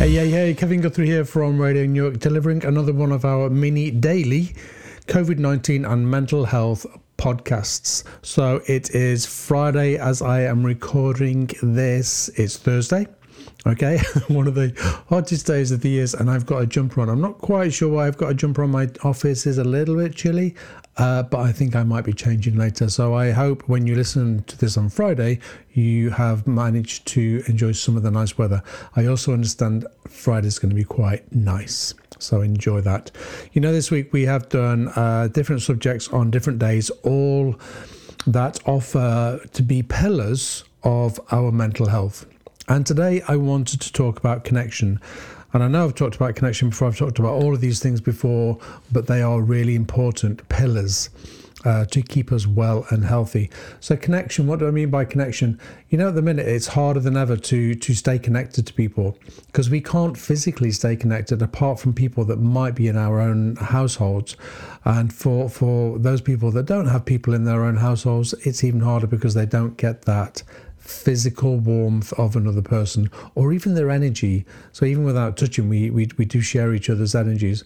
Hey, hey, hey, Kevin Guthrie here from Radio New York, delivering another one of our mini daily COVID 19 and mental health podcasts. So it is Friday as I am recording this. It's Thursday. Okay, one of the hottest days of the years and I've got a jumper on. I'm not quite sure why I've got a jumper on. My office is a little bit chilly, uh, but I think I might be changing later. So I hope when you listen to this on Friday, you have managed to enjoy some of the nice weather. I also understand Friday's going to be quite nice. So enjoy that. You know, this week we have done uh, different subjects on different days, all that offer to be pillars of our mental health. And today I wanted to talk about connection. And I know I've talked about connection before, I've talked about all of these things before, but they are really important pillars. Uh, to keep us well and healthy. So connection. What do I mean by connection? You know, at the minute it's harder than ever to to stay connected to people because we can't physically stay connected apart from people that might be in our own households. And for for those people that don't have people in their own households, it's even harder because they don't get that physical warmth of another person or even their energy. So even without touching, we, we, we do share each other's energies.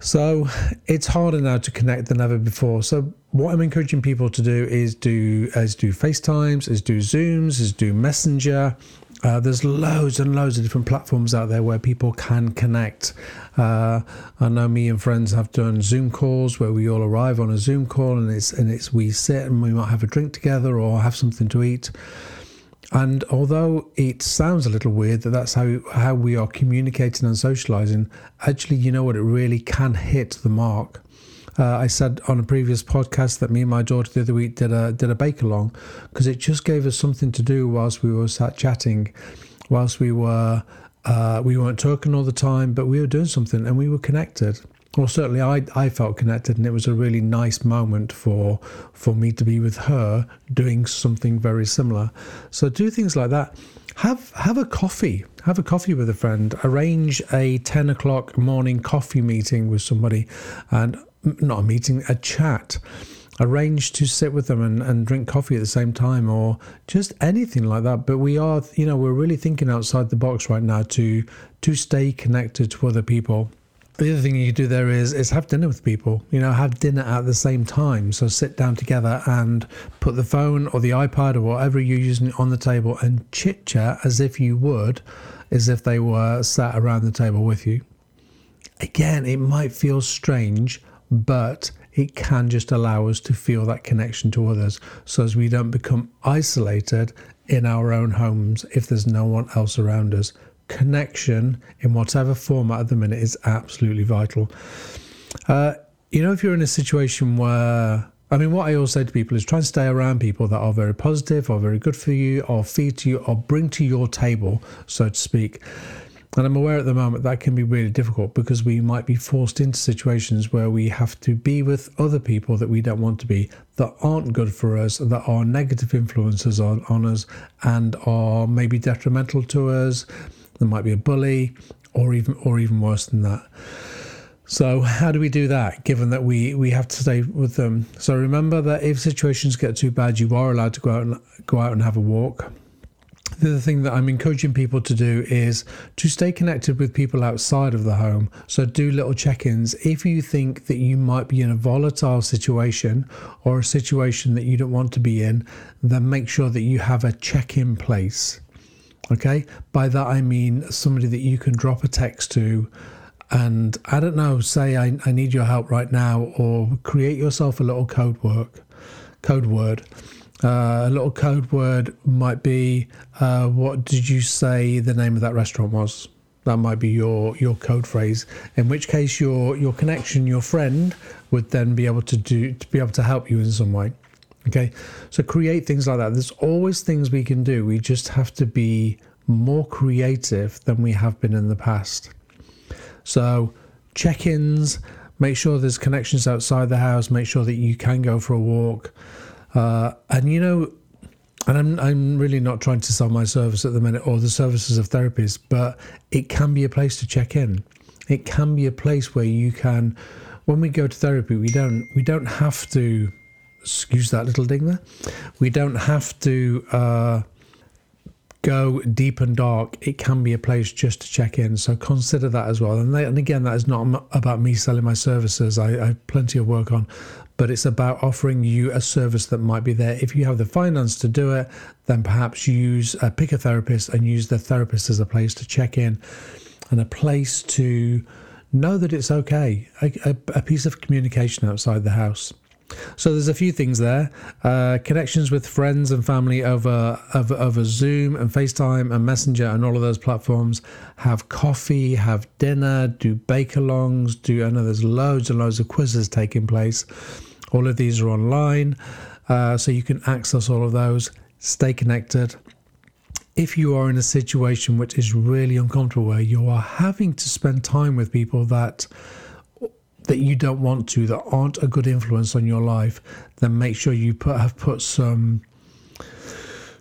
So it's harder now to connect than ever before. So what I'm encouraging people to do is do is do FaceTimes, is do Zooms, is do Messenger. Uh, there's loads and loads of different platforms out there where people can connect. Uh, I know me and friends have done Zoom calls where we all arrive on a Zoom call and it's and it's we sit and we might have a drink together or have something to eat. And although it sounds a little weird that that's how how we are communicating and socializing, actually, you know what, it really can hit the mark. Uh, I said on a previous podcast that me and my daughter the other week did a did a bake along because it just gave us something to do whilst we were sat chatting, whilst we were uh, we weren't talking all the time, but we were doing something and we were connected. Well, certainly I, I felt connected, and it was a really nice moment for for me to be with her doing something very similar. So do things like that. Have have a coffee. Have a coffee with a friend. Arrange a ten o'clock morning coffee meeting with somebody, and not a meeting, a chat. Arrange to sit with them and, and drink coffee at the same time or just anything like that. But we are, you know, we're really thinking outside the box right now to to stay connected to other people the other thing you could do there is is have dinner with people. You know, have dinner at the same time. So sit down together and put the phone or the iPad or whatever you're using on the table and chit chat as if you would, as if they were sat around the table with you. Again, it might feel strange, but it can just allow us to feel that connection to others so as we don't become isolated in our own homes if there's no one else around us connection in whatever format at the minute is absolutely vital. Uh, you know, if you're in a situation where, I mean, what I always say to people is try and stay around people that are very positive or very good for you or feed to you or bring to your table, so to speak. And I'm aware at the moment that can be really difficult because we might be forced into situations where we have to be with other people that we don't want to be, that aren't good for us, that are negative influences on, on us and are maybe detrimental to us, there might be a bully, or even or even worse than that. So how do we do that? Given that we we have to stay with them. So remember that if situations get too bad, you are allowed to go out and go out and have a walk. The other thing that I'm encouraging people to do is to stay connected with people outside of the home. So do little check ins. If you think that you might be in a volatile situation or a situation that you don't want to be in, then make sure that you have a check in place. Okay, by that I mean somebody that you can drop a text to and I don't know, say I, I need your help right now, or create yourself a little code work, code word. Uh, a little code word might be, uh, "What did you say the name of that restaurant was?" That might be your your code phrase. In which case, your your connection, your friend, would then be able to do to be able to help you in some way. Okay, so create things like that. There's always things we can do. We just have to be more creative than we have been in the past. So, check ins, make sure there's connections outside the house, make sure that you can go for a walk. Uh, and you know, and I'm, I'm really not trying to sell my service at the minute or the services of therapists, but it can be a place to check in. It can be a place where you can, when we go to therapy, we don't we don't have to excuse that little ding there. We don't have to uh, go deep and dark, it can be a place just to check in. So consider that as well. And, they, and again, that is not about me selling my services. I, I have plenty of work on, but it's about offering you a service that might be there. If you have the finance to do it, then perhaps use uh, pick a therapist and use the therapist as a place to check in and a place to know that it's okay. A, a, a piece of communication outside the house. So there's a few things there. Uh, connections with friends and family over, over over Zoom and FaceTime and Messenger and all of those platforms. Have coffee, have dinner, do bake-alongs. Do I know there's loads and loads of quizzes taking place. All of these are online, uh, so you can access all of those. Stay connected. If you are in a situation which is really uncomfortable, where you are having to spend time with people that that you don't want to, that aren't a good influence on your life, then make sure you put have put some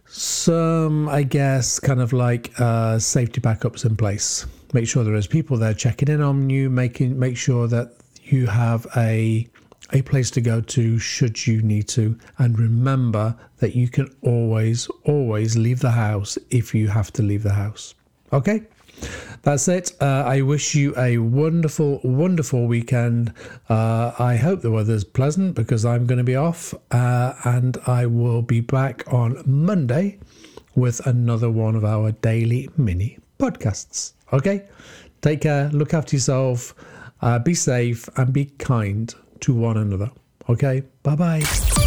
some I guess kind of like uh, safety backups in place. Make sure there is people there checking in on you, making make sure that you have a a place to go to should you need to. And remember that you can always always leave the house if you have to leave the house. Okay that's it. Uh, I wish you a wonderful, wonderful weekend. Uh, I hope the weather's pleasant because I'm going to be off uh, and I will be back on Monday with another one of our daily mini podcasts. Okay? Take care, look after yourself, uh, be safe, and be kind to one another. Okay? Bye bye.